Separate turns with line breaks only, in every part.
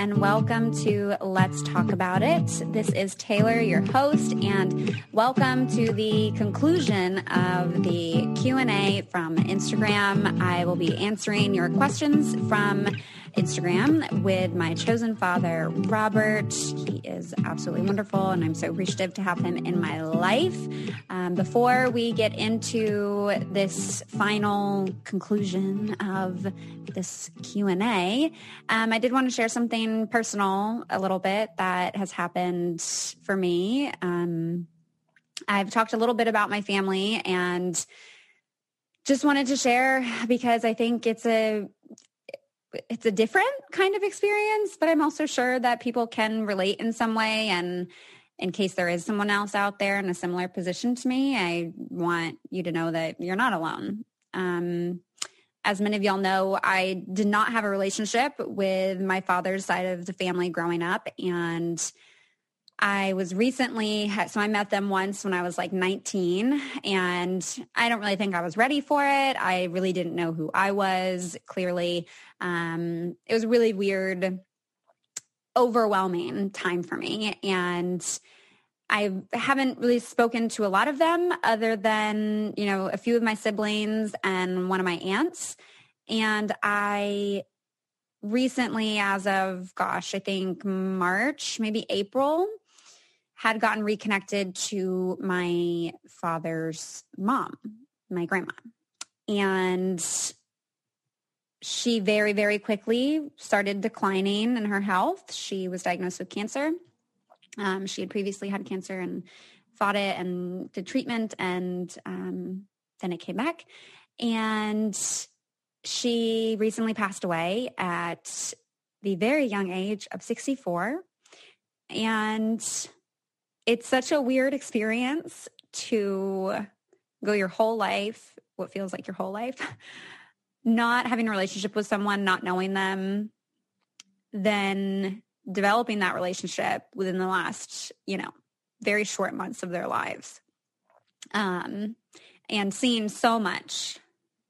And welcome to Let's Talk About It. This is Taylor, your host, and welcome to the conclusion of the Q&A from Instagram. I will be answering your questions from Instagram with my chosen father, Robert. He is absolutely wonderful, and I'm so appreciative to have him in my life. Um, before we get into this final conclusion of this Q&A, um, I did want to share something personal a little bit that has happened for me. Um, I've talked a little bit about my family and just wanted to share because I think it's a it's a different kind of experience, but I'm also sure that people can relate in some way. And in case there is someone else out there in a similar position to me, I want you to know that you're not alone. Um, as many of y'all know, I did not have a relationship with my father's side of the family growing up. And I was recently, so I met them once when I was like 19, and I don't really think I was ready for it. I really didn't know who I was, clearly. Um, it was a really weird, overwhelming time for me. And I haven't really spoken to a lot of them other than, you know, a few of my siblings and one of my aunts. And I recently, as of, gosh, I think March, maybe April, had gotten reconnected to my father's mom, my grandma. And she very, very quickly started declining in her health. She was diagnosed with cancer. Um, she had previously had cancer and fought it and did treatment, and um, then it came back. And she recently passed away at the very young age of 64. And it's such a weird experience to go your whole life, what feels like your whole life, not having a relationship with someone, not knowing them, then developing that relationship within the last, you know, very short months of their lives. Um, and seeing so much,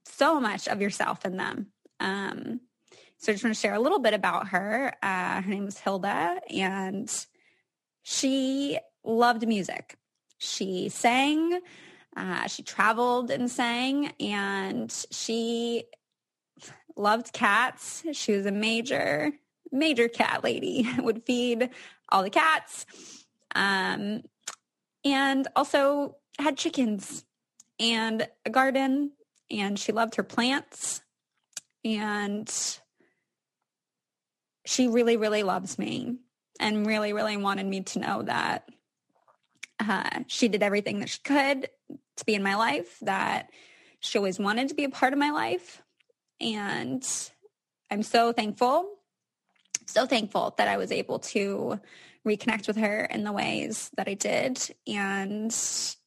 so much of yourself in them. Um, so I just want to share a little bit about her. Uh, her name is Hilda, and she loved music. She sang, uh, she traveled and sang, and she loved cats. She was a major, major cat lady, would feed all the cats. Um, and also had chickens and a garden and she loved her plants and she really really loves me and really really wanted me to know that uh, she did everything that she could to be in my life that she always wanted to be a part of my life and I'm so thankful, so thankful that I was able to reconnect with her in the ways that I did. And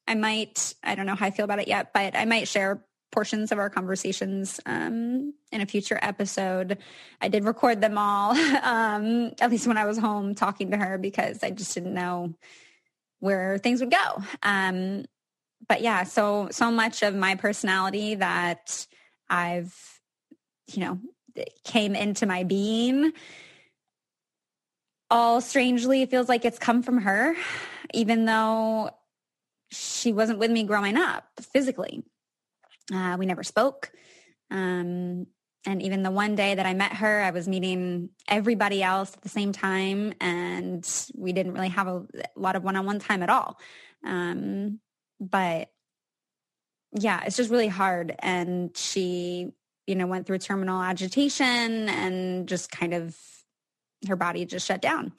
I might, I don't know how I feel about it yet, but I might share portions of our conversations um, in a future episode. I did record them all, um, at least when I was home talking to her, because I just didn't know where things would go. Um, but yeah, so so much of my personality that I've you know, came into my being all strangely it feels like it's come from her, even though she wasn't with me growing up physically. Uh, we never spoke. Um, and even the one day that I met her, I was meeting everybody else at the same time, and we didn't really have a, lot of one on one time at all. Um, but yeah, it's just really hard. And she you know, went through terminal agitation and just kind of her body just shut down.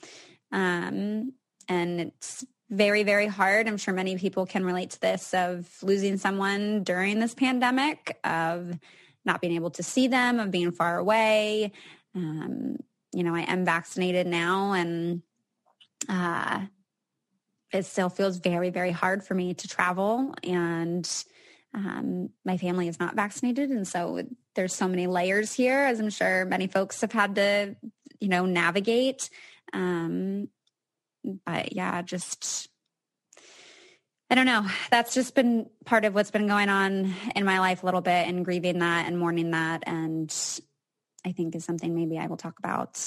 Um, and it's very, very hard. I'm sure many people can relate to this of losing someone during this pandemic, of not being able to see them, of being far away. Um, you know, I am vaccinated now and uh, it still feels very, very hard for me to travel. And um, my family is not vaccinated. And so there's so many layers here, as I'm sure many folks have had to, you know, navigate. Um, but yeah, just I don't know. That's just been part of what's been going on in my life a little bit and grieving that and mourning that. And I think is something maybe I will talk about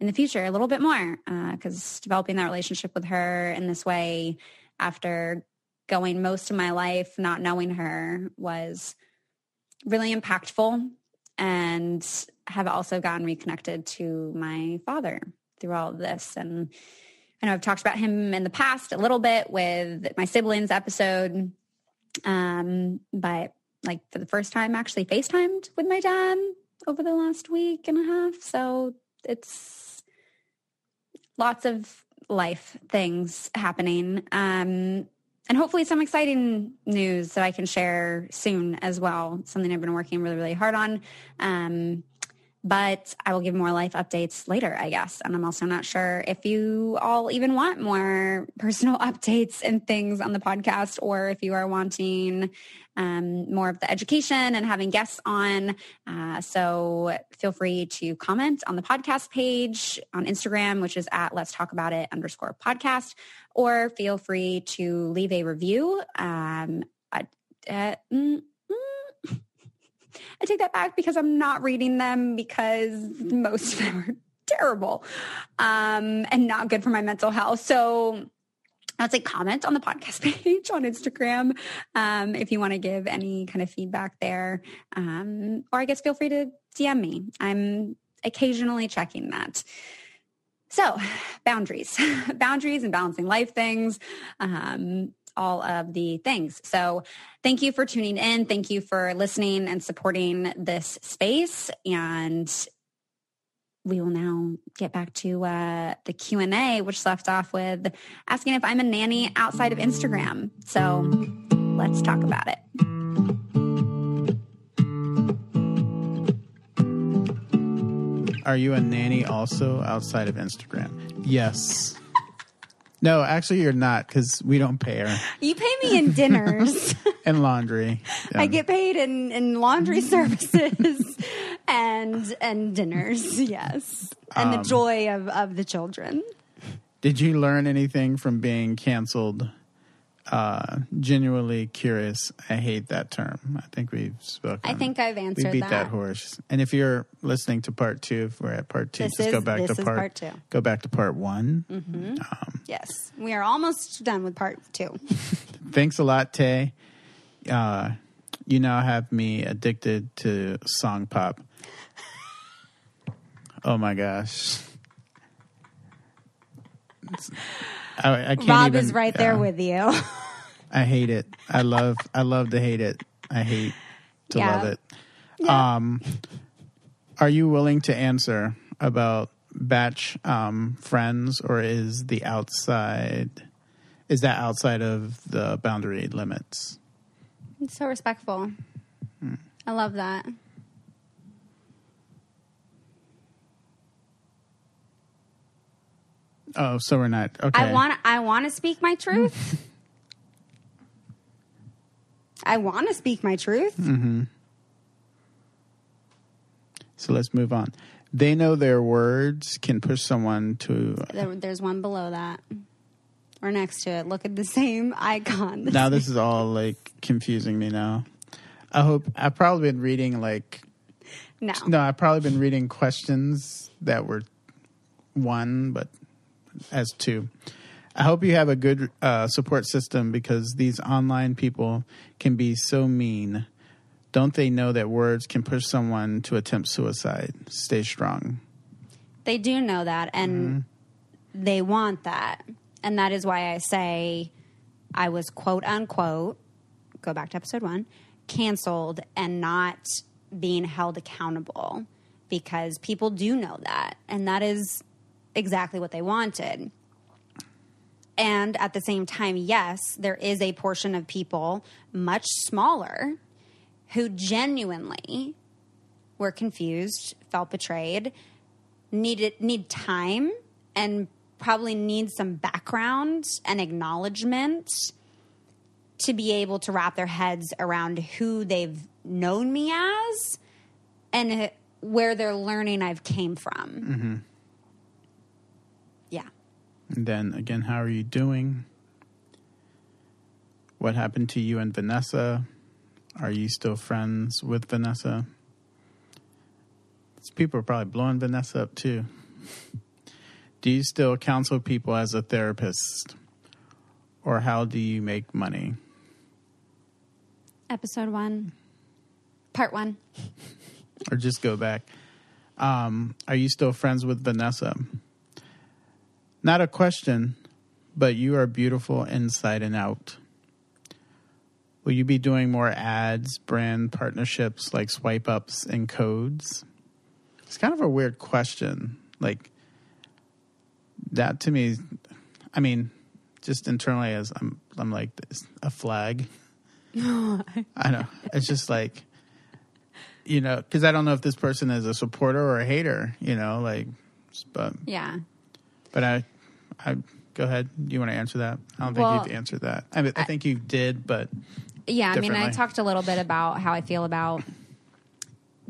in the future a little bit more because uh, developing that relationship with her in this way after going most of my life not knowing her was really impactful and have also gotten reconnected to my father through all of this. And I know I've talked about him in the past a little bit with my siblings episode. Um, but like for the first time, actually FaceTimed with my dad over the last week and a half. So it's lots of life things happening. Um, and hopefully some exciting news that I can share soon as well. Something I've been working really, really hard on. Um, but I will give more life updates later, I guess. And I'm also not sure if you all even want more personal updates and things on the podcast, or if you are wanting um, more of the education and having guests on. Uh, so feel free to comment on the podcast page on Instagram, which is at Let's Talk About It underscore podcast, or feel free to leave a review. Um, mm. I take that back because I'm not reading them because most of them are terrible um, and not good for my mental health. So I'd say comment on the podcast page on Instagram um, if you want to give any kind of feedback there. Um, or I guess feel free to DM me. I'm occasionally checking that. So, boundaries, boundaries and balancing life things. Um, all of the things. So thank you for tuning in. Thank you for listening and supporting this space. And we will now get back to uh, the q&a which left off with asking if i'm a nanny outside of instagram so let's talk about it
are you a nanny also outside of instagram yes no, actually, you're not because we don't pay her.
You pay me in dinners
and laundry.
Yeah. I get paid in, in laundry services and and dinners. Yes, and um, the joy of of the children.
Did you learn anything from being canceled uh, genuinely curious. I hate that term. I think we've spoken.
I think I've answered.
We beat
that.
that. horse. And if you're listening to part two, if we're at part two,
this
just
is,
go back to
part, part, two.
Go back to part one.
Mm-hmm. Um, yes, we are almost done with part two.
thanks a lot, Tay. Uh, you now have me addicted to SongPop. oh my gosh. I, I can't
Robb
even,
is right there with you.
I hate it. I love. I love to hate it. I hate to
yeah.
love it.
Yeah.
Um, are you willing to answer about batch um, friends, or is the outside? Is that outside of the boundary limits?
It's so respectful. Hmm. I love that.
Oh, so we're not okay.
I want I want to speak my truth. I want to speak my truth.
Mm-hmm. So let's move on. They know their words can push someone to.
There, there's one below that, or next to it. Look at the same icon.
now this is all like confusing me. Now, I hope I've probably been reading like.
No.
No, I've probably been reading questions that were one, but as two. I hope you have a good uh, support system because these online people can be so mean. Don't they know that words can push someone to attempt suicide? Stay strong.
They do know that, and mm-hmm. they want that. And that is why I say I was quote unquote, go back to episode one, canceled and not being held accountable because people do know that. And that is exactly what they wanted. And at the same time, yes, there is a portion of people much smaller who genuinely were confused, felt betrayed, needed need time and probably need some background and acknowledgement to be able to wrap their heads around who they've known me as and where they're learning I've came from.
Mm-hmm. And then again, how are you doing? What happened to you and Vanessa? Are you still friends with Vanessa? These people are probably blowing Vanessa up too. Do you still counsel people as a therapist? Or how do you make money?
Episode one, part one.
Or just go back. Um, are you still friends with Vanessa? Not a question, but you are beautiful inside and out. Will you be doing more ads, brand partnerships like swipe ups and codes? It's kind of a weird question. Like, that to me, I mean, just internally, as I'm, I'm like this, a flag. I know. It's just like, you know, because I don't know if this person is a supporter or a hater, you know, like, but,
Yeah.
but I, I, go ahead. Do you want to answer that? I don't think you've answered that. I mean, I think you did, but
Yeah, I mean, I talked a little bit about how I feel about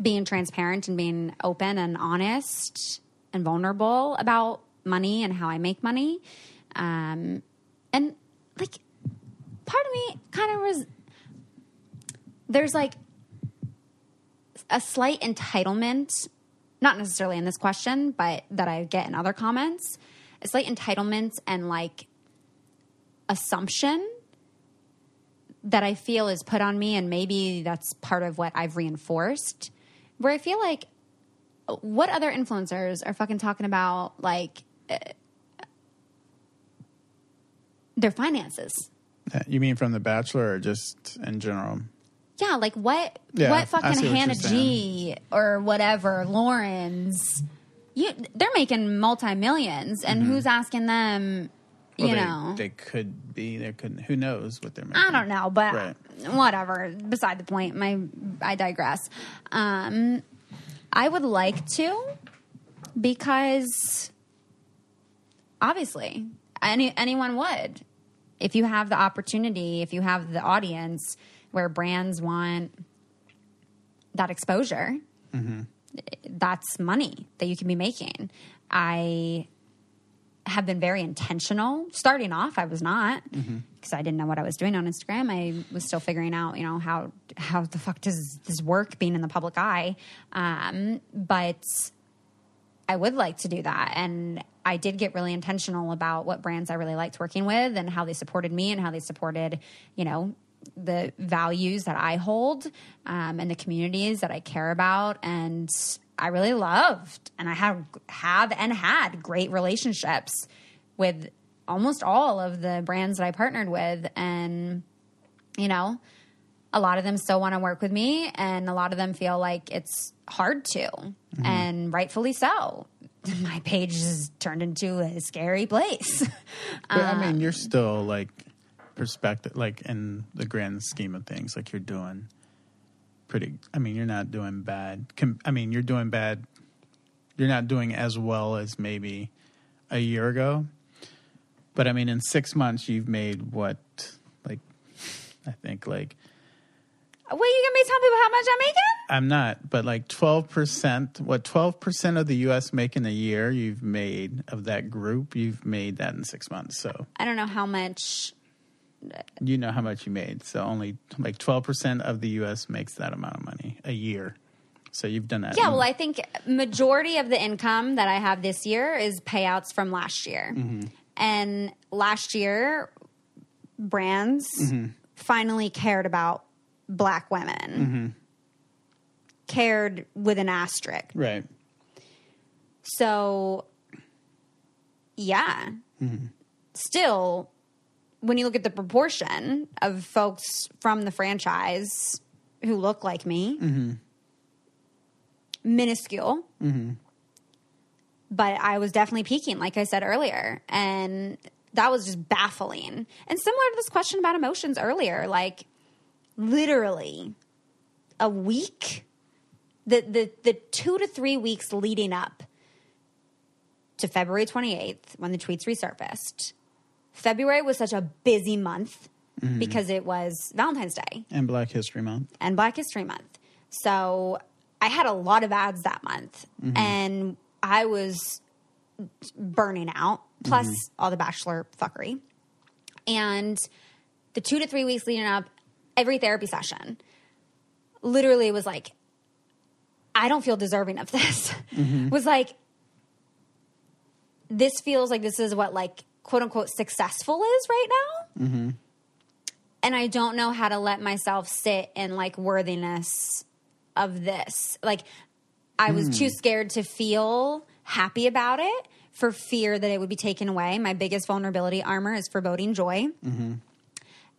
being transparent and being open and honest and vulnerable about money and how I make money. Um, and like, part of me kind of was there's like a slight entitlement, not necessarily in this question, but that I get in other comments, a slight entitlements and like assumption that I feel is put on me, and maybe that's part of what I've reinforced, where I feel like what other influencers are fucking talking about, like uh, their finances.
uh, you mean from The Bachelor or just in general?
Yeah, like what?
Yeah,
what fucking
what
Hannah G or whatever Lawrence? You, they're making multi millions, and who's asking them?
Mm-hmm. Well,
you
they,
know,
they could be. They could. Who knows what they're making?
I don't know, but
Right.
whatever. Beside the point. My I digress. Um, I would like to because obviously any anyone would if you have the opportunity, if you have the audience where brands want that exposure. That's money that you can be making. I have been very intentional. Starting off, I was not because I didn't know what I was doing on Instagram. I was still figuring out, you know, how how the fuck does this work being in the public eye. Um, but I would like to do that, and I did get really intentional about what brands I really liked working with and how they supported me and how they supported, you know, the values that I hold um, and the communities that I care about. And I really loved, and I have have and had great relationships with almost all of the brands that I partnered with, and you know, a lot of them still want to work with me, and a lot of them feel like it's hard to, and rightfully so. My page has turned into a scary place.
But I
Um,
mean, you're still like perspective, like in the grand scheme of things, like you're doing pretty. I mean, you're not doing bad. Com- I mean, you're doing bad. You're not doing as well as maybe a year ago. But I mean, in six months, you've made what, like, I think like
Wait, you gonna be telling people how much I'm making?
I'm not, but like twelve percent. What twelve percent of the U.S. make in a year? You've made of that group. You've made that in six months. So
I don't know how much.
You know how much you made. So only like 12% of the US makes that amount of money a year. So you've done that.
Yeah, well, I think majority of the income that I have this year is payouts from last year, mm-hmm. and last year brands mm-hmm. finally cared about black women, mm-hmm. cared with an asterisk.
right.
So, yeah. Still, when you look at the proportion of folks from the franchise who look like me, minuscule. But I was definitely peaking, like I said earlier. And that was just baffling. And similar to this question about emotions earlier, like literally a week the the the two to three weeks leading up to February 28th when the tweets resurfaced. February was such a busy month mm-hmm. because it was Valentine's Day
And Black History Month.
and Black History Month. So I had a lot of ads that month mm-hmm. and I was burning out, plus mm-hmm. all the bachelor fuckery. And the two to three weeks leading up, every therapy session literally was like, I don't feel deserving of this. was like, this feels like this is what like quote unquote successful is right now. Mm-hmm. And I don't know how to let myself sit in like worthiness of this. Like I was too mm. scared to feel happy about it for fear that it would be taken away. My biggest vulnerability armor is foreboding joy. Mm-hmm.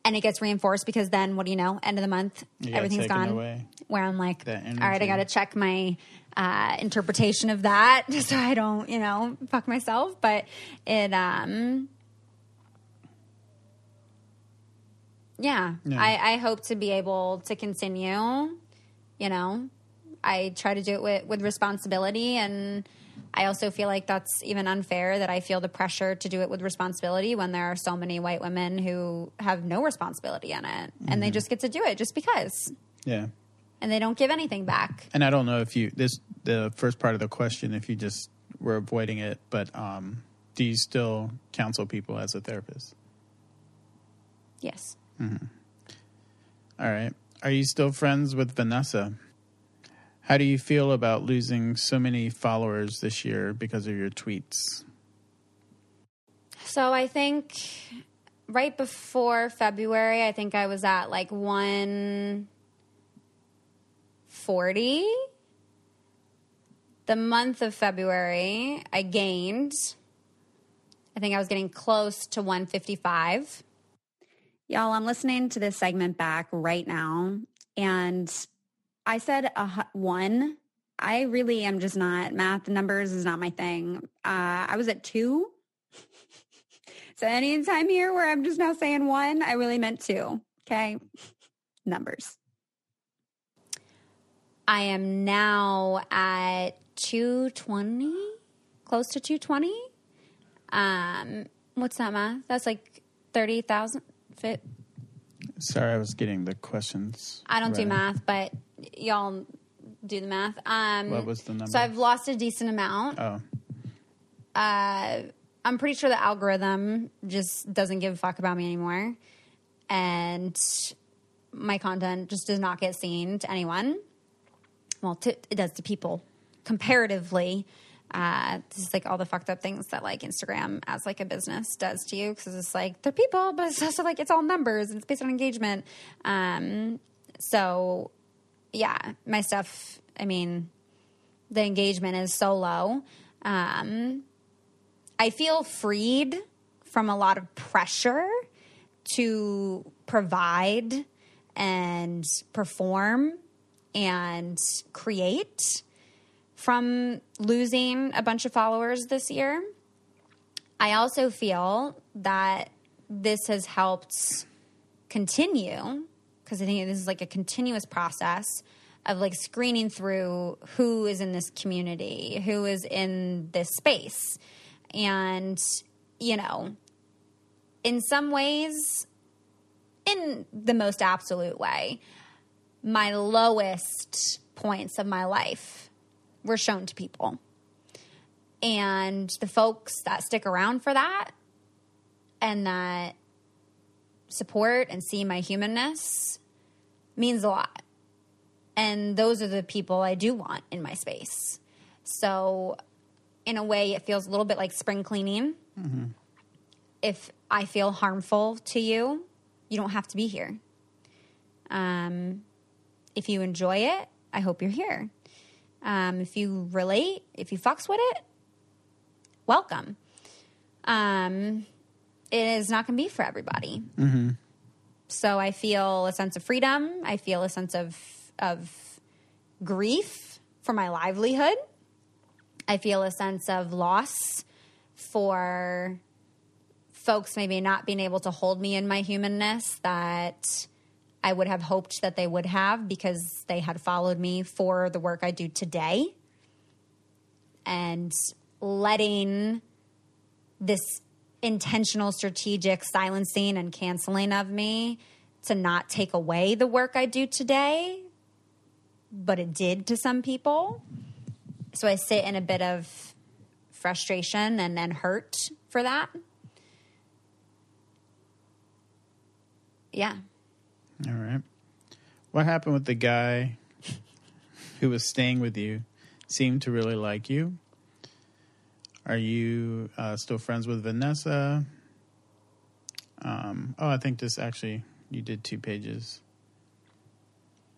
And it gets reinforced because then what do you know? End of the month, everything's gone.
away.
Where I'm like, all right, I got to check my uh, interpretation of that just so I don't, you know, fuck myself. But it, um, yeah,
Yeah.
I, I hope to be able to continue. You know, I try to do it with, with responsibility. And I also feel like that's even unfair that I feel the pressure to do it with responsibility when there are so many white women who have no responsibility in it and they just get to do it just because.
Yeah.
And they don't give anything back.
And I don't know if you this the first part of the question if you just were avoiding it, but um, do you still counsel people as a therapist?
Yes. Mm-hmm.
All right. Are you still friends with Vanessa? How do you feel about losing so many followers this year because of your tweets?
So I think right before February, I think I was at like 140. The month of February, I gained. I think I was getting close to 155. Y'all, I'm listening to this segment back right now, and I said a one. I really am just not math numbers is not my thing. Uh, I was at two. So anytime here where I'm just now saying one, I really meant two. Okay. Numbers. I am now at 220, close to 220. Um, what's that math? That's like 30,000 fit.
Sorry, I was getting the questions.
I don't do math, but y'all do the math. Um,
What was the number?
So I've lost a decent amount.
Oh,
uh, I'm pretty sure the algorithm just doesn't give a fuck about me anymore. And my content just does not get seen to anyone. Well, to, it does to people comparatively. Uh, this is like all the fucked up things that like Instagram as like a business does to you because it's like they're people, but it's also like it's all numbers and it's based on engagement. Um, so yeah, my stuff. I mean, the engagement is so low. Um, I feel freed from a lot of pressure to provide and perform and create from losing a bunch of followers this year. I also feel that this has helped continue because I think this is like a continuous process of like screening through who is in this community, who is in this space. And, you know, in some ways, in the most absolute way, my lowest points of my life were shown to people. And the folks that stick around for that and that support and see my humanness means a lot. And those are the people I do want in my space. So, in a way, it feels a little bit like spring cleaning. If I feel harmful to you, you don't have to be here. Um, if you enjoy it, I hope you're here. Um, if you relate, if you fucks with it, welcome. Um, it is not going to be for everybody. Mm-hmm. So I feel a sense of freedom. I feel a sense of of grief for my livelihood. I feel a sense of loss for folks maybe not being able to hold me in my humanness that I would have hoped that they would have because they had followed me for the work I do today. And letting this intentional, strategic silencing and canceling of me to not take away the work I do today, but it did to some people. So I sit in a bit of frustration and, and hurt for that. Yeah.
All right. What happened with the guy who was staying with you? Seemed to really like you. Are you uh, still friends with Vanessa? Um, oh, I think this actually you did two pages.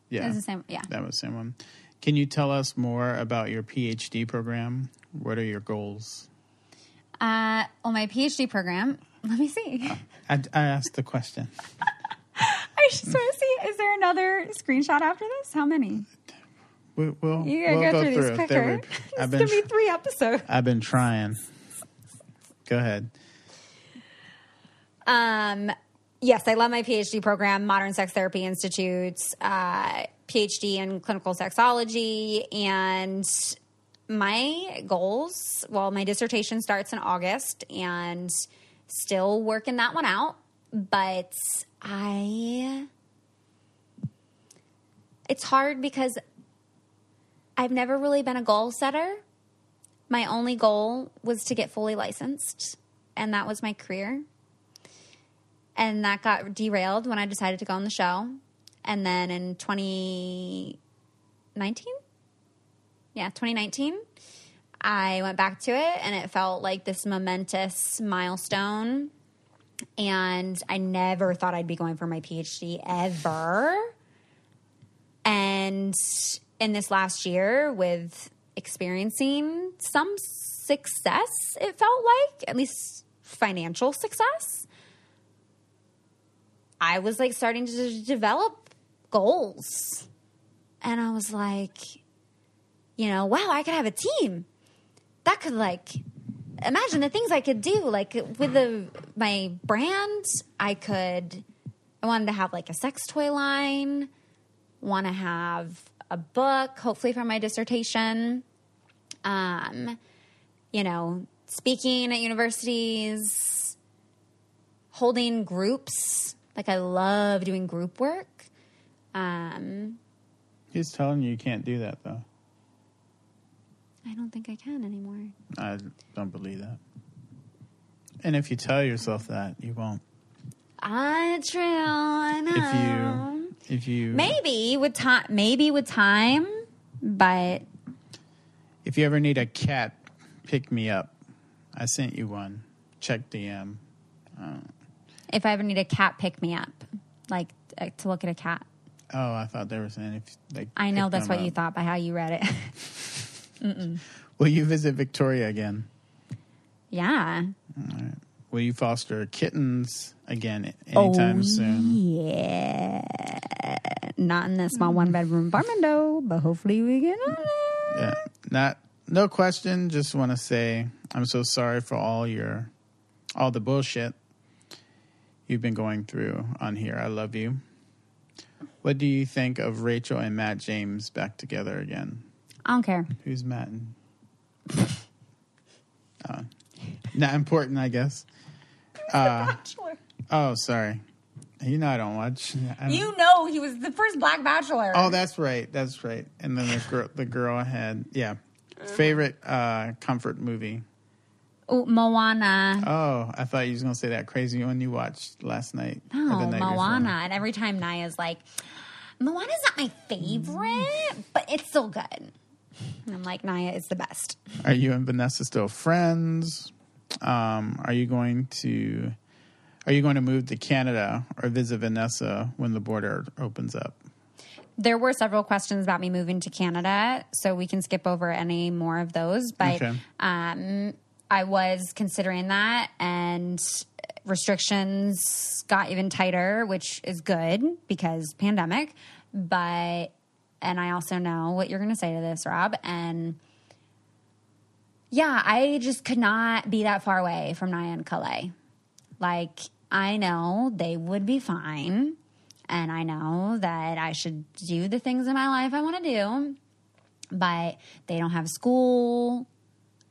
Yeah,
the same. Yeah.
that was the same one. Can you tell us more about your PhD program? What are your goals?
Uh, well, my PhD program. Let me see.
I, I asked the question.
I just want to see. Is there another screenshot after this? How many?
We, we'll
You gotta
we'll
go, through, these quicker. it's
I've
gonna
been
be three episodes.
I've been trying. Go ahead.
Um, yes, I love my PhD program, Modern Sex Therapy Institute, uh, PhD in clinical sexology, and my goals. Well, my dissertation starts in August, and still working that one out. But I, it's hard because I've never really been a goal setter. My only goal was to get fully licensed, and that was my career and that got derailed when I decided to go on the show. And then in 2019, yeah, 2019, I went back to it and it felt like this momentous milestone. And I never thought I'd be going for my PhD ever. And in this last year, with experiencing some success, it felt like, at least financial success. I was like starting to develop goals. And I was like, you know, wow, I could have a team. That could like imagine the things I could do like with the my brand, I could I wanted to have like a sex toy line, want to have a book, hopefully for my dissertation. Um, you know, speaking at universities, holding groups. Like I love doing group work. Um,
He's telling you you can't do that though.
I don't think I can anymore.
I don't believe that. And if you tell yourself that, you won't.
I true. I know.
If you if you
maybe with time, maybe with time, but
if you ever need a cat, pick me up. I sent you one. Check DM.
if I ever need a cat, pick me up, like uh, to look at a cat.
Oh, I thought they were saying if they.
I know that's what you thought by how you read it.
Will you visit Victoria again?
yeah.
Will you foster kittens again anytime
Oh,
soon?
Yeah. Not in this small one bedroom apartment though, but hopefully we get on it.
Yeah. Not no question. Just want to say I'm so sorry for all your all the bullshit you've been going through on here. I love you. What do you think of Rachel and Matt James back together again?
I don't care.
Who's Matt? And... Uh, not important, I guess. Uh, oh, sorry. You know I don't watch. I don't-
You know he was the first black bachelor.
Oh, that's right. That's right. And then the girl, the girl had yeah. Favorite uh, comfort movie.
Ooh, Moana.
Oh, I thought you was gonna say that crazy one you watched last night.
Oh,
the night before.
Moana. And every time Naya's like, Moana's not my favorite, but it's still good. And I'm like, Naya is the best.
Are you and Vanessa still friends? Um, are you going to are you going to move to Canada or visit Vanessa when the border opens up?
There were several questions about me moving to Canada, so we can skip over any more of those. But
Okay.
um, I was considering that, and restrictions got even tighter, which is good because pandemic. But and I also know what you're going to say to this, Robb, and yeah, I just could not be that far away from Naya and Calais. Like, I know they would be fine. And I know that I should do the things in my life I want to do, but they don't have school.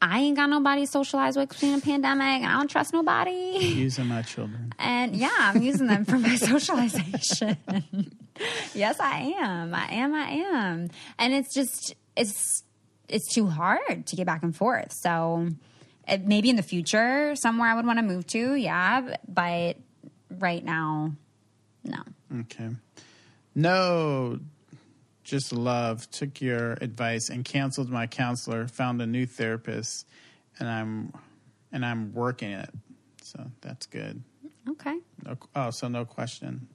I ain't got nobody to socialize with between a pandemic, I don't trust nobody.
Using my children.
And yeah, I'm using them for my socialization. yes, I am. I am. I am. And it's just it's it's too hard to get back and forth. So maybe in the future, somewhere I would want to move to, yeah. But right now, no.
Okay. No, just love. Took your advice and canceled my counselor. Found a new therapist, and I'm and I'm working it. So that's good.
Okay.
No, oh, so no question.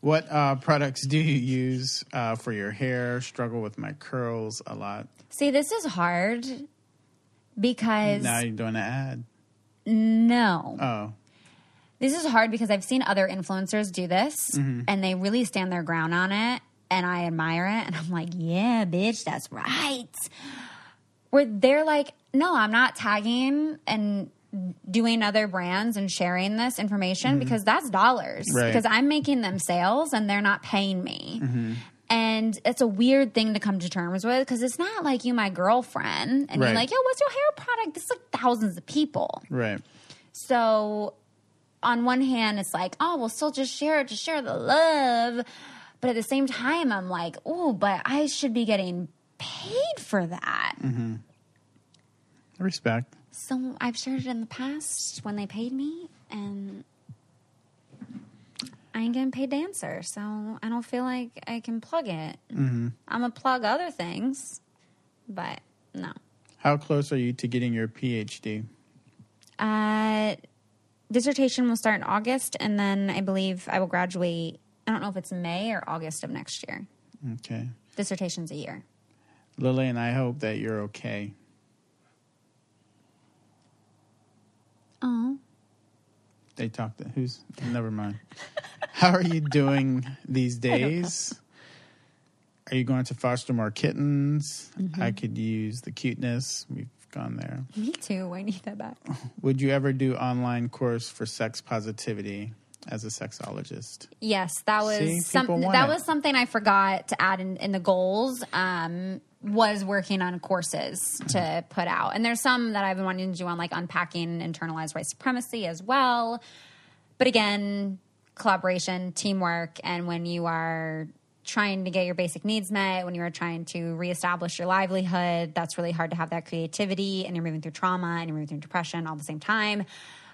What uh, products do you use uh, for your hair? Struggle with my curls a lot.
See, this is hard because
Now you're doing an ad.
no.
Oh,
This is hard because I've seen other influencers do this
Mm-hmm.
and they really stand their ground on it and I admire it and I'm like, yeah, bitch, that's right. Where they're like, no, I'm not tagging and doing other brands and sharing this information because that's dollars
Mm-hmm. Right.
because I'm making them sales and they're not paying me.
Mm-hmm.
And it's a weird thing to come to terms with because it's not like you, my girlfriend, and
Right.
you're like, yo, what's your hair product? This is like thousands of people.
right.
So on one hand, it's like, oh, we'll still just share it, just share the love. But at the same time, I'm like, oh, but I should be getting paid for that. Mm-hmm.
Respect.
So I've shared it in the past when they paid me, and I ain't getting paid to answer. So I don't feel like I can plug it. I'm going to plug other things, but no.
How close are you to getting your PhD?
Uh, dissertation will start in August, and then I believe I will graduate. I don't know if it's May or August of next year.
Okay.
Dissertation's a year.
Lillian, I hope that you're okay.
Oh,
They talked to who's never mind. How are you doing these days? Are you going to foster more kittens? I could use the cuteness. We've gone there.
me too. I need that back.
Would you ever do online course for sex positivity as a sexologist?
Yes, that was
See,
some, that
it.
was something I forgot to add in, in the goals. Um, was working on courses to put out, and there's some that I've been wanting to do on like unpacking internalized white supremacy as well. But again, collaboration, teamwork, and when you are trying to get your basic needs met, when you are trying to reestablish your livelihood, that's really hard to have that creativity and you're moving through trauma and you're moving through depression all at the same time.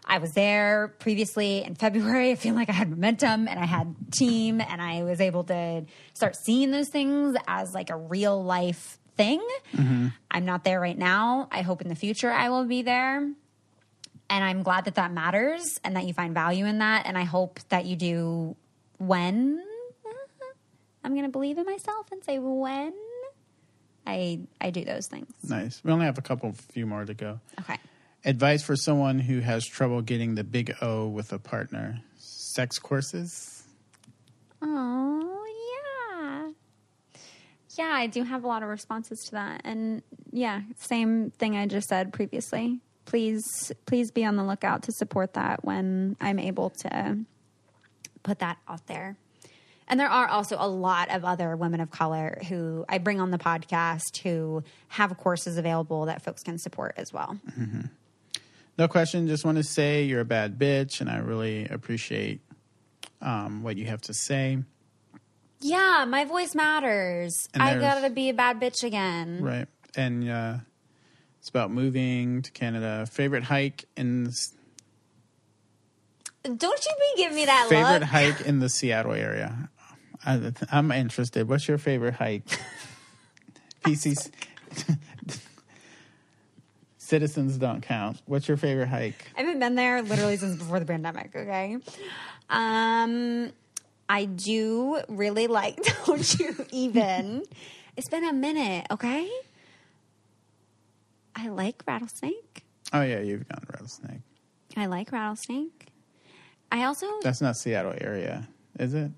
I was there previously in February. I feel like I had momentum and I had team and I was able to start seeing those things as like a real life thing. Mm-hmm. I'm not there right now. I hope in the future I will be there and I'm glad that that matters and that you find value in that. And I hope that you do when I'm going to believe in myself and say when I I do those things.
Nice. We only have a couple, few more to go.
Okay.
Advice for someone who has trouble getting the big O with a partner: sex courses.
Oh yeah. I do have a lot of responses to that, and yeah, same thing I just said previously. Please, please be on the lookout to support that when I'm able to put that out there. And there are also a lot of other women of color who I bring on the podcast who have courses available that folks can support as well.
No question. Just want to say you're a bad bitch, and I really appreciate um, what you have to say.
Yeah, my voice matters.
And
I gotta be a bad bitch again.
Right. And uh, it's about moving to Canada. Favorite hike in the,
Don't you be giving me that
favorite
look.
hike in the Seattle area. I, I'm interested. What's your favorite hike? PCs. Citizens don't count. What's your favorite hike?
I haven't been there literally since before the pandemic. Okay, um, I do really like. Don't you even? It's been a minute. Okay, I like rattlesnake.
Oh yeah, you've gone rattlesnake.
I like rattlesnake. I also
That's not Seattle area, is it?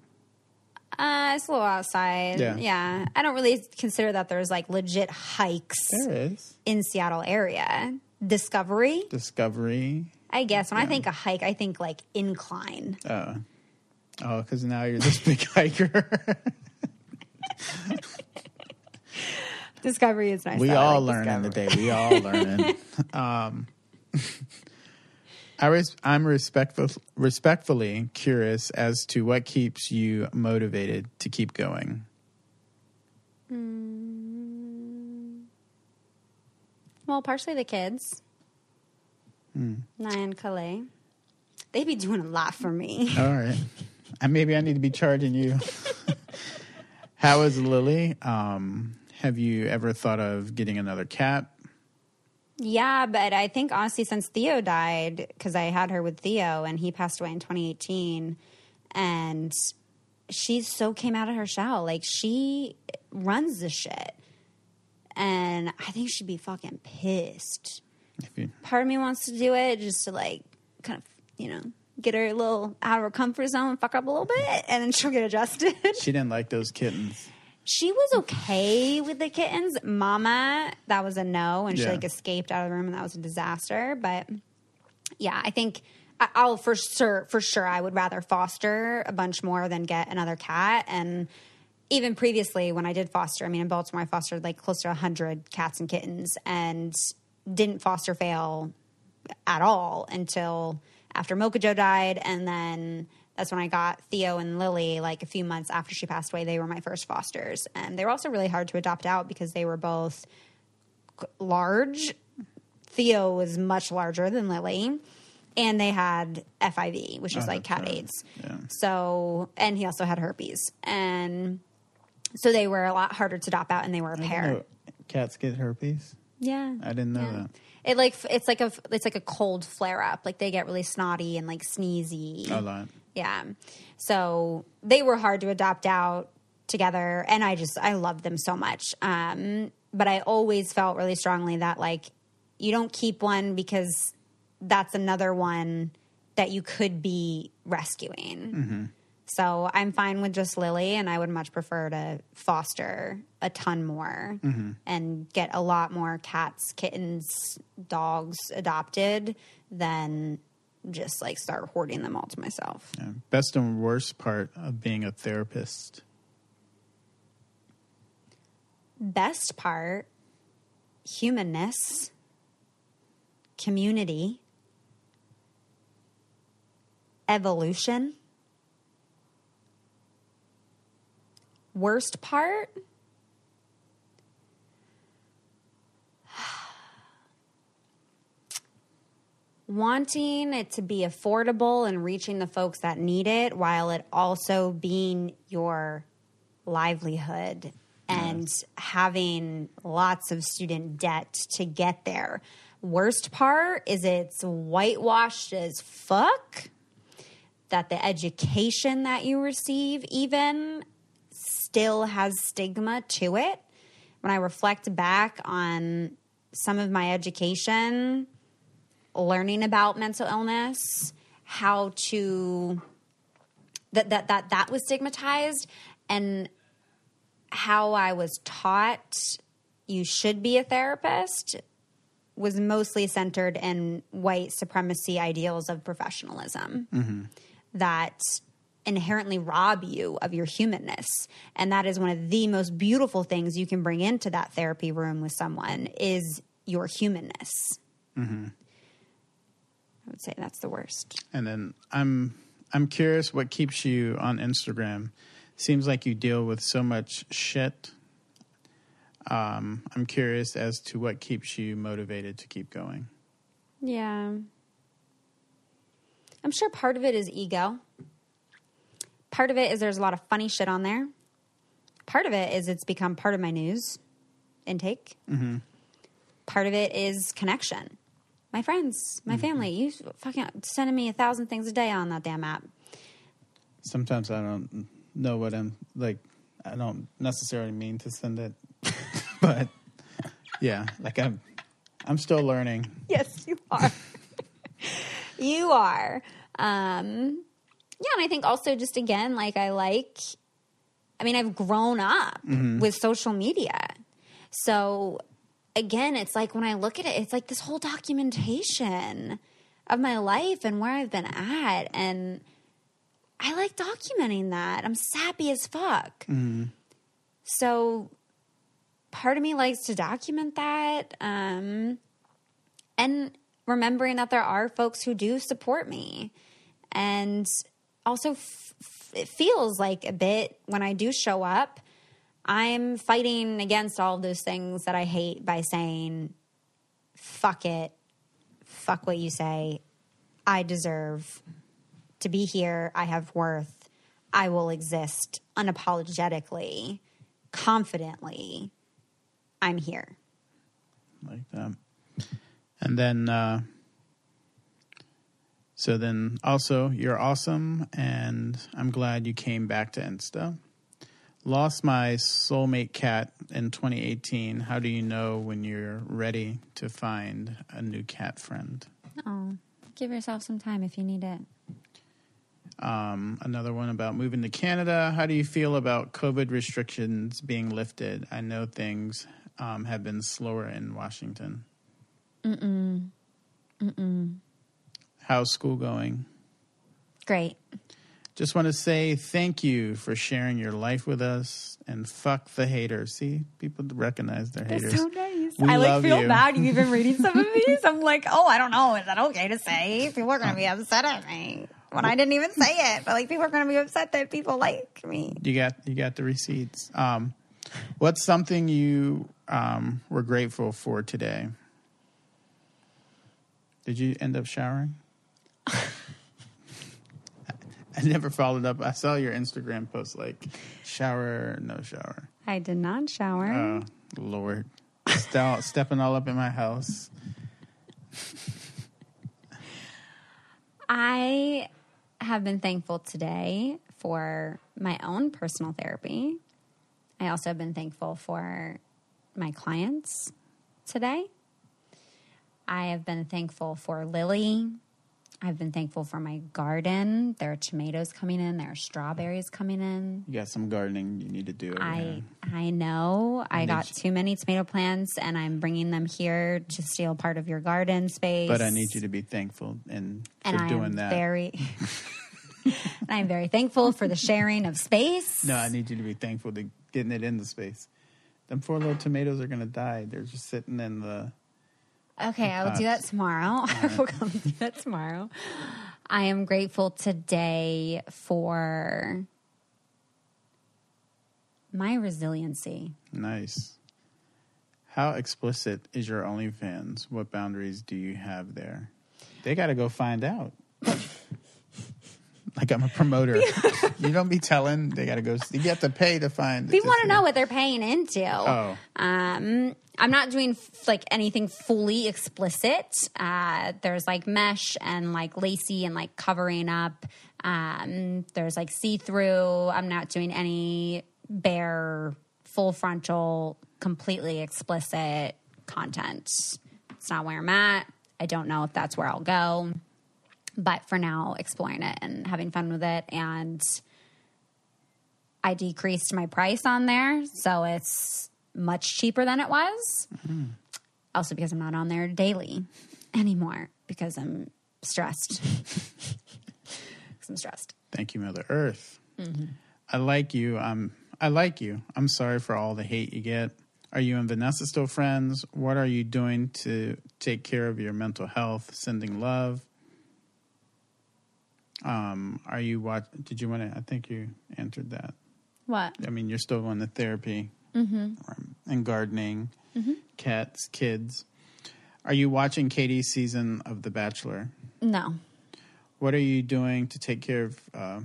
uh, it's a little outside.
Yeah.
yeah. I don't really consider that there's like legit hikes
There is
in Seattle area. Discovery,
Discovery.
I guess. When I think a hike, I think like incline.
Uh, Oh, because now you're this big hiker.
Discovery is nice.
we
though.
All
like
learning
Discovery.
day. We all learn. um, I res- I'm respectful, respectfully curious as to what keeps you motivated to keep going.
Well, partially the kids.
Hmm.
Naya and Calais. They be doing a lot for me.
All right. And maybe I need to be charging you. How is Lily? Um, have you ever thought of getting another cat?
Yeah, but I think honestly, since Theo died, because I had her with Theo and he passed away in 2018, and she so came out of her shell. Like she runs the shit. And I think she'd be fucking pissed.
If you,
Part of me wants to do it just to like kind of, you know, get her a little out of her comfort zone, fuck up a little bit, and then she'll get adjusted.
she didn't like those kittens.
She was okay with the kittens. Mama, that was a no, and she
Yeah.
like escaped out of the room, and that was a disaster. But yeah, I think I- I'll for sure, for sure, I would rather foster a bunch more than get another cat. And even previously, when I did foster, I mean, in Baltimore, I fostered like close to hundred cats and kittens, and didn't foster fail at all until after Mocha Joe died, and then that's when I got Theo and Lily. Like a few months after she passed away, they were my first fosters, and they were also really hard to adopt out because they were both large. Theo was much larger than Lily, and they had FIV, which is
Oh,
like cat
right.
AIDS.
Yeah.
So, and he also had herpes, and so they were a lot harder to adopt out, and they were a pair.
Oh, cats get herpes.
Yeah,
I didn't know
yeah.
that.
It like it's like a it's like a cold flare up. Like they get really snotty and like sneezy.
A lot.
Yeah. So they were hard to adopt out together and I just I loved them so much. Um but I always felt really strongly that like you don't keep one because that's another one that you could be rescuing. So I'm fine with just Lily, and I would much prefer to foster a ton more mm-hmm. and get a lot more cats, kittens, dogs adopted than just like start hoarding them all to myself.
Yeah. Best and worst part of being a therapist.
Best part humanness, community, evolution. Worst part? Wanting it to be affordable and reaching the folks that need it while it also being your livelihood and having lots of student debt to get there. Worst part is it's whitewashed as fuck that the education that you receive even still has stigma to it. When I reflect back on some of my education, learning about mental illness, how to that that that that was stigmatized and how I was taught you should be a therapist was mostly centered in white supremacy ideals of professionalism mm-hmm. that inherently rob you of your humanness and that is one of the most beautiful things you can bring into that therapy room with someone is your humanness i would say that's the worst
And then I'm I'm curious what keeps you on Instagram. Seems like you deal with so much shit. Um, I'm curious as to what keeps you motivated to keep going.
Yeah. I'm sure part of it is ego. Part of it is there's a lot of funny shit on there. Part of it is it's become part of my news intake. Part of it is connection. My friends, my family. You fucking sending me a thousand things a day on that damn app.
Sometimes I don't know what I'm like. I don't necessarily mean to send it, but yeah, like I'm I'm still learning.
Yes, you are. you are. Um, yeah, and I think also just again, like I like. I mean, I've grown up with social media, so again, it's like when I look at it, it's like this whole documentation of my life and where I've been at, and I like documenting that. I'm sappy as fuck. So part of me likes to document that. Um, and remembering that there are folks who do support me. And also, f- f- it feels like a bit when I do show up, I'm fighting against all of those things that I hate by saying, fuck it, fuck what you say. I deserve to be here. I have worth. I will exist unapologetically, confidently. I'm here.
like that. And then, uh, so then also, you're awesome, and I'm glad you came back to Insta. Lost my soulmate cat in 2018. How do you know when you're ready to find a new cat friend?
Oh, give yourself some time if you need it.
Um, another one about moving to Canada. How do you feel about COVID restrictions being lifted? I know things um, have been slower in Washington. Mm-mm. Mm-mm. How's school going?
Great.
Just want to say thank you for sharing your life with us and fuck the haters. See, people recognize their haters.
nice.
We
I like feel
you.
bad You've even reading some of these. I'm like, oh, I don't know. Is that okay to say? People are gonna be upset at me when I didn't even say it. But like, people are gonna be upset that people like me.
You got you got the receipts. Um, what's something you um, were grateful for today? Did you end up showering? I never followed up. I saw your Instagram post like shower, no shower.
I did not shower.
Oh Lord, Ste- stepping all up in my house.
I have been thankful today for my own personal therapy. I also have been thankful for my clients today. I have been thankful for Lily. I've been thankful for my garden. There are tomatoes coming in, there are strawberries coming in.
You got some gardening you need to do.
I. I know I got
you-
too many tomato plants and I'm bringing them here to steal part of your garden space.
but I need you to be thankful and for
and
doing that.
very I am very thankful for the sharing of space.
No, I need you to be thankful to getting it in the space. Them four little tomatoes are gonna die. They're just sitting in the.
Okay, I will do that tomorrow. I will come do that tomorrow. I am grateful today for my resiliency.
Nice. How explicit is your OnlyFans? What boundaries do you have there? They got to go find out. like I'm a promoter. you don't be telling. They got to go. You have to pay to find.
People want to know what they're paying into.
Oh.
Um, I'm not doing like anything fully explicit. Uh, there's like mesh and like lacy and like covering up. Um, there's like see through. I'm not doing any bare, full frontal, completely explicit content. It's not where I'm at. I don't know if that's where I'll go. But for now, exploring it and having fun with it. And I decreased my price on there. So it's much cheaper than it was. Also, because I'm not on there daily anymore because I'm stressed. Because I'm stressed.
Thank you, Mother Earth. I like you. I'm. I like you. I'm sorry for all the hate you get. Are you and Vanessa still friends? What are you doing to take care of your mental health? Sending love. Um, are you watch? Did you want to? I think you answered that.
What?
I mean, you're still going to therapy and gardening, cats, kids. Are you watching Katie's season of The Bachelor?
No.
What are you doing to take care of? Uh,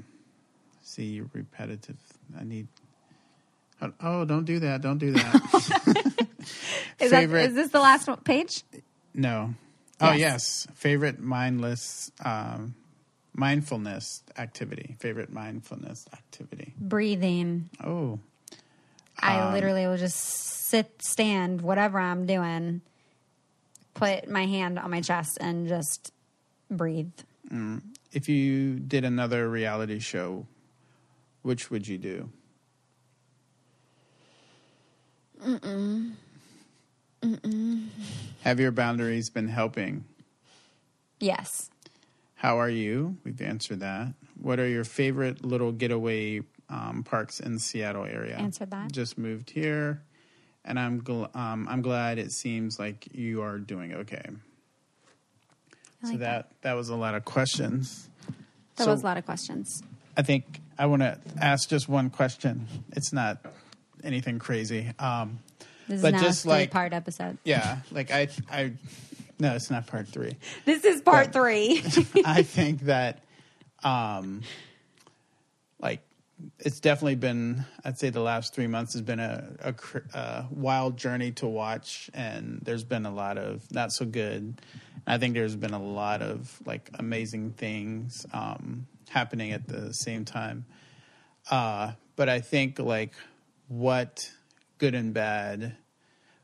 see, you're repetitive. I need. Oh, Oh, don't do that! Don't do that.
Is,
Favorite-
that, is this the last one- page?
no. Oh
Yes.
yes, favorite mindless, um, mindfulness activity. Favorite mindfulness activity.
Breathing.
Oh,
I um, literally will just sit, stand, whatever I'm doing, put my hand on my chest and just breathe. Mm.
if you did another reality show, which would you do? Have your boundaries been helping?
Yes.
How are you? We've answered that. What are your favorite little getaway um, parks in the Seattle area?
Answered that.
Just moved here, and I'm gl- um, I'm glad it seems like you are doing okay.
I
so
like
that, that was a lot of questions.
That
So-
was a lot of questions.
I think I want to ask just one question. It's not anything crazy. Um,
This
But
is
just
a
like-
part episode.
yeah, like I, I, no, it's not part three.
This is part
But-
three.
I think that, um, like, it's definitely been. I'd say the last three months has been a, a, a wild journey to watch, and there's been a lot of not so good. I think there's been a lot of like amazing things um, happening at the same time. Uh, but I think like what good and bad.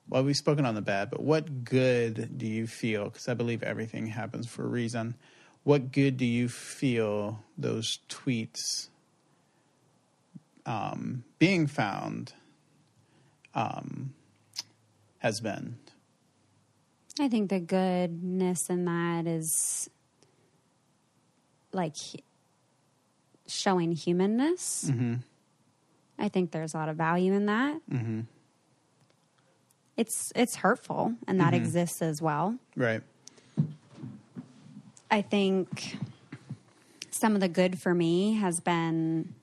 Well, we've spoken on the bad, but what good do you feel? Because I believe everything happens for a reason. What good do you feel those tweets um, being found um, has been?
I think the goodness in that is like showing humanness. I think there's a lot of value in that. Mm-hmm. It's it's hurtful, and that exists as well.
Right.
I think some of the good for me has been,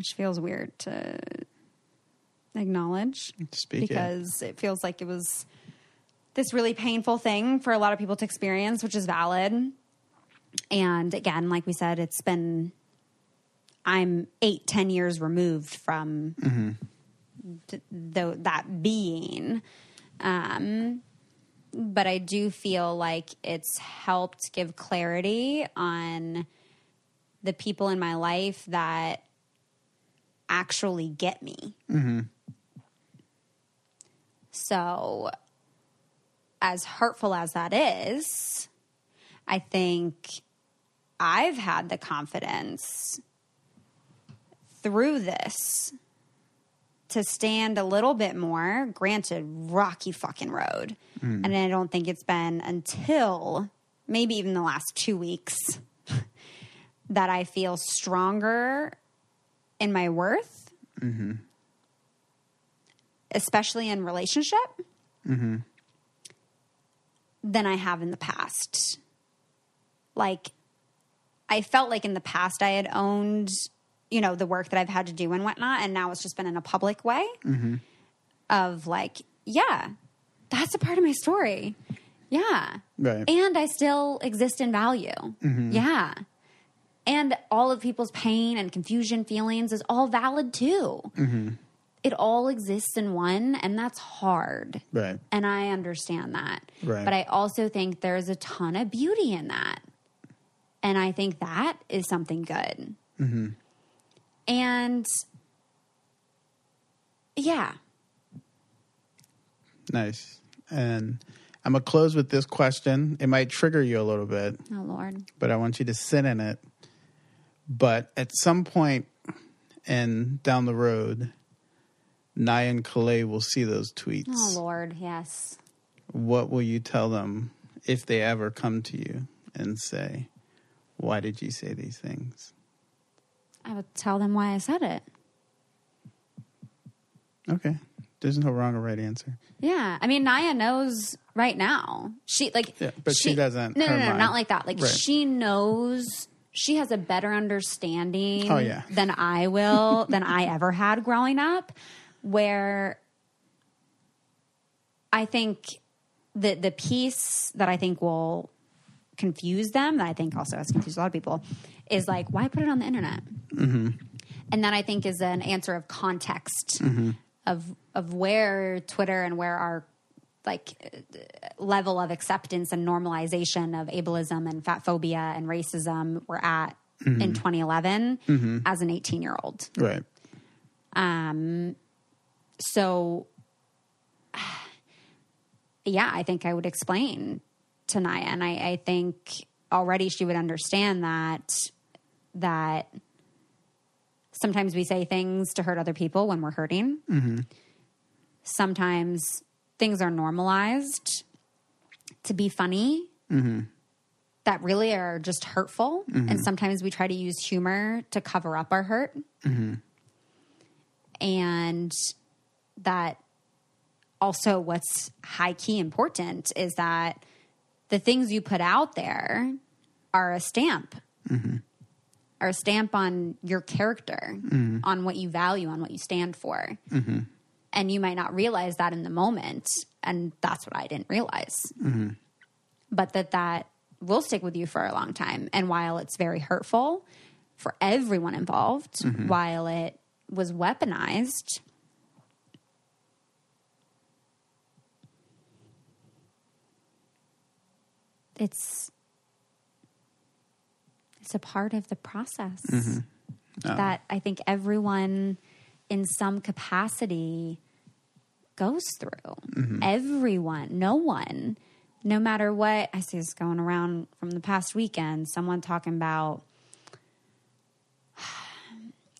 which feels weird to acknowledge
Speak
because it feels like it was this really painful thing for a lot of people to experience, which is valid. And again, like we said, it's been, I'm eight, ten years removed from th- tho- that being. Um, but I do feel like it's helped give clarity on the people in my life that actually get me. Mm-hmm. So, as hurtful as that is, I think I've had the confidence through this to stand a little bit more. Granted, rocky fucking road. Mm. And I don't think it's been until maybe even the last two weeks that I feel stronger in my worth, mm-hmm. especially in relationship, mm-hmm. than I have in the past. Like, I felt like in the past I had owned, you know, the work that I've had to do and whatnot, and now it's just been in a public way mm-hmm. of like, yeah, that's a part of my story. Yeah.
Right.
And I still exist in value. Yeah. And all of people's pain and confusion feelings is all valid too. Mm-hmm. It all exists in one, and that's hard.
Right.
And I understand that.
Right.
But I also think there's a ton of beauty in that. And I think that is something good. Mm-hmm. And yeah,
Nice. And I'm going to close with this question. It might trigger you a little bit,
oh Lord.
but I want you to sit in it. But at some point and down the road, Naya and Calais will see those tweets.
Oh Lord, yes.
What will you tell them if they ever come to you and say, Why did you say these things?
I would tell them why I said it.
Okay. There's no wrong or right answer.
Yeah, I mean, Naya knows right now. She like,
Yeah, but she doesn't-
No, no, no,
mind.
not like that. Like
Right.
she knows. She has a better understanding
Oh, yeah.
than I will, than I ever had growing up. Where I think the the piece that I think will confuse them, that I think also has confused a lot of people, is like, why put it on the internet?
Mm-hmm.
And that I think is an answer of context of of where Twitter and where our like level of acceptance and normalization of ableism and fat phobia and racism were at mm-hmm. in 2011 mm-hmm. as an 18 year old.
Right.
Um, so, yeah, I think I would explain to Naya, and I, I think already she would understand that that sometimes we say things to hurt other people when we're hurting. Mm-hmm. Sometimes things are normalized to be funny. Mm-hmm. that really are just hurtful. Mm-hmm. And sometimes we try to use humor to cover up our hurt. Mm-hmm. And that also, what's high key important is that the things you put out there are a stamp, are a stamp on your character, on what you value, on what you stand for. And you might not realize that in the moment. And that's what I didn't realize mm-hmm. but that that will stick with you for a long time. And while it's very hurtful for everyone involved, mm-hmm. while it was weaponized, it's it's a part of the process mm-hmm. that I think everyone in some capacity goes through. Mm-hmm. Everyone, no one, no matter what. I see this going around from the past weekend. Someone talking about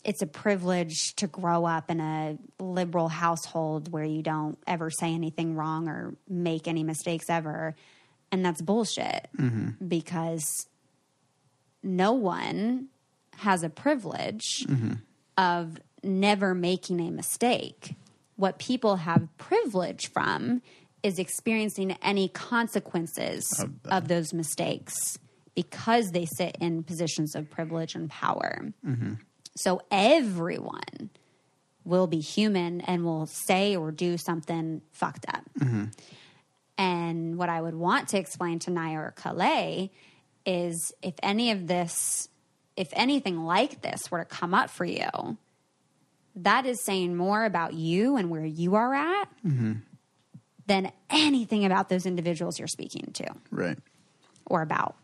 it's a privilege to grow up in a liberal household where you don't ever say anything wrong or make any mistakes ever. And that's bullshit mm-hmm. because no one has a privilege mm-hmm. of never making a mistake. What people have privilege from is experiencing any consequences of, those mistakes because they sit in positions of privilege and power. Mm-hmm. So everyone will be human and will say or do something fucked up. Mm-hmm. And what I would want to explain to Naya or Calais is if any of this, if anything like this were to come up for you, that is saying more about you and where you are at mm-hmm. than anything about those individuals you're speaking to.
Right.
or about.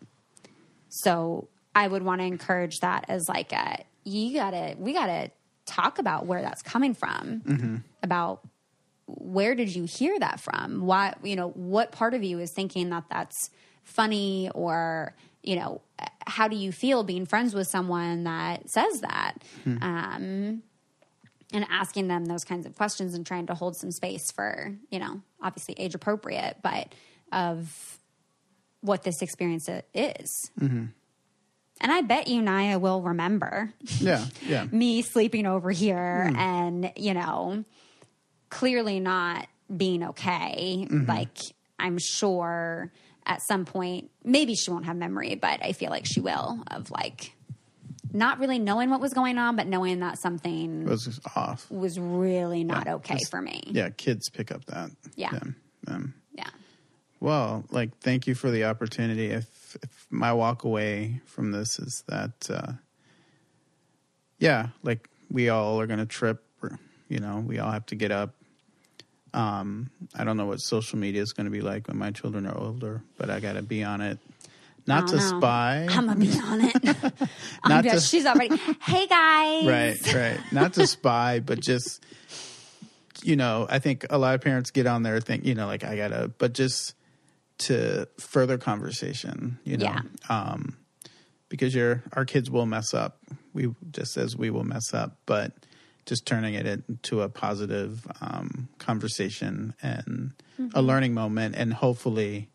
So I would want to encourage that as like a you gotta we gotta talk about where that's coming from. Mm-hmm. About where did you hear that from? Why you know what part of you is thinking that that's funny or you know how do you feel being friends with someone that says that? Hmm. Um, and asking them those kinds of questions and trying to hold some space for you know obviously age appropriate but of what this experience is. Mm-hmm. And i bet you naya will remember.
Yeah. Yeah.
me sleeping over here hmm. and you know clearly not being okay. Mm-hmm. Like i'm sure at some point maybe she won't have memory but i feel like she will of like not really knowing what was going on but knowing that something
It was off.
was really not
Yeah,
okay
just-
for me
Yeah. Kids pick up that.
Yeah.
Um,
yeah
Well, like, thank you for the opportunity. If, if my walk away from this is that, uh, yeah, like we all are going to trip, or, you know, we all have to get up. Um, I don't know what social media is going to be like when my children are older, but I got to be on it. Not to
know.
spy.
i'm gonna be on it
Not to-
she's already hey guys
right right not to spy but just you know i think a lot of parents get on there think you know like i gotta but just to further conversation you know
Yeah.
um because your our kids will mess up we just as we will mess up but just turning it into a positive um conversation and a learning moment and hopefully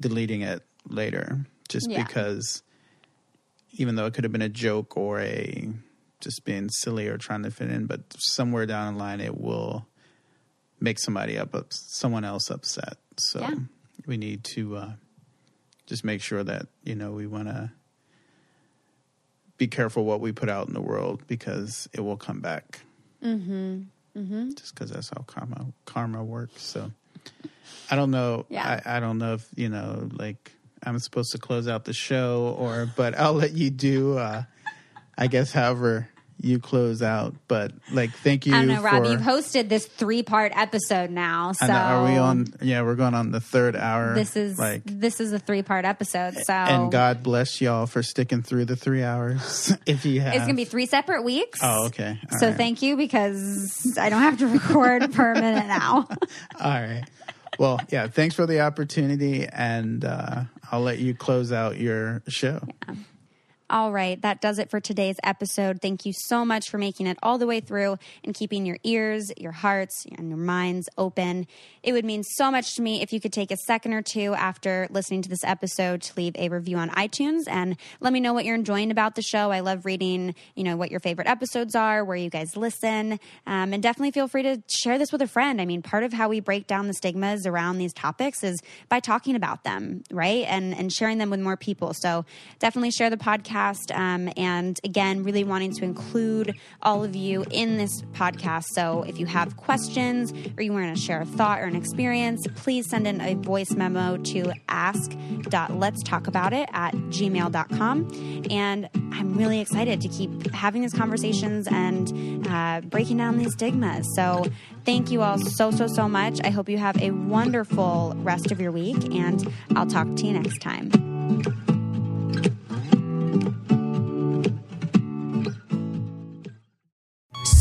deleting it later just
Yeah.
because even though it could have been a joke or a just being silly or trying to fit in, but somewhere down the line it will make somebody up, someone else upset. So
Yeah.
we need to uh, just make sure that you know we want to be careful what we put out in the world because it will come back. Mm-hmm. Mm-hmm. Just because that's how karma karma works. So I don't know.
Yeah.
I, I don't know if you know like. I'm supposed to close out the show, or but I'll let you do. Uh, I guess however you close out. But like, thank you.
I don't know,
Robb.
You've hosted this three-part episode now, so
know, are we on? Yeah, we're going on the third hour.
This is
like,
this is a three-part episode. So
and God bless y'all for sticking through the three hours. if you have,
it's gonna be three separate weeks.
Oh, okay. All
so
right.
thank you because I don't have to record per minute now.
All right. Well, yeah. Thanks for the opportunity, and uh, I'll let you close out your show.
All right, that does it for today's episode. Thank you so much for making it all the way through and keeping your ears, your hearts, and your minds open. It would mean so much to me if you could take a second or two after listening to this episode to leave a review on iTunes and let me know what you're enjoying about the show. I love reading, you know, what your favorite episodes are, where you guys listen, um, and definitely feel free to share this with a friend. I mean, part of how we break down the stigmas around these topics is by talking about them, right, and and sharing them with more people. So definitely share the podcast podcast. Um, and again, really wanting to include all of you in this podcast. So if you have questions or you want to share a thought or an experience, please send in a voice memo to ask.letstalkaboutit at gmail.com. And I'm really excited to keep having these conversations and uh, breaking down these stigmas. So thank you all so, so, so much. I hope you have a wonderful rest of your week, and I'll talk to you next time.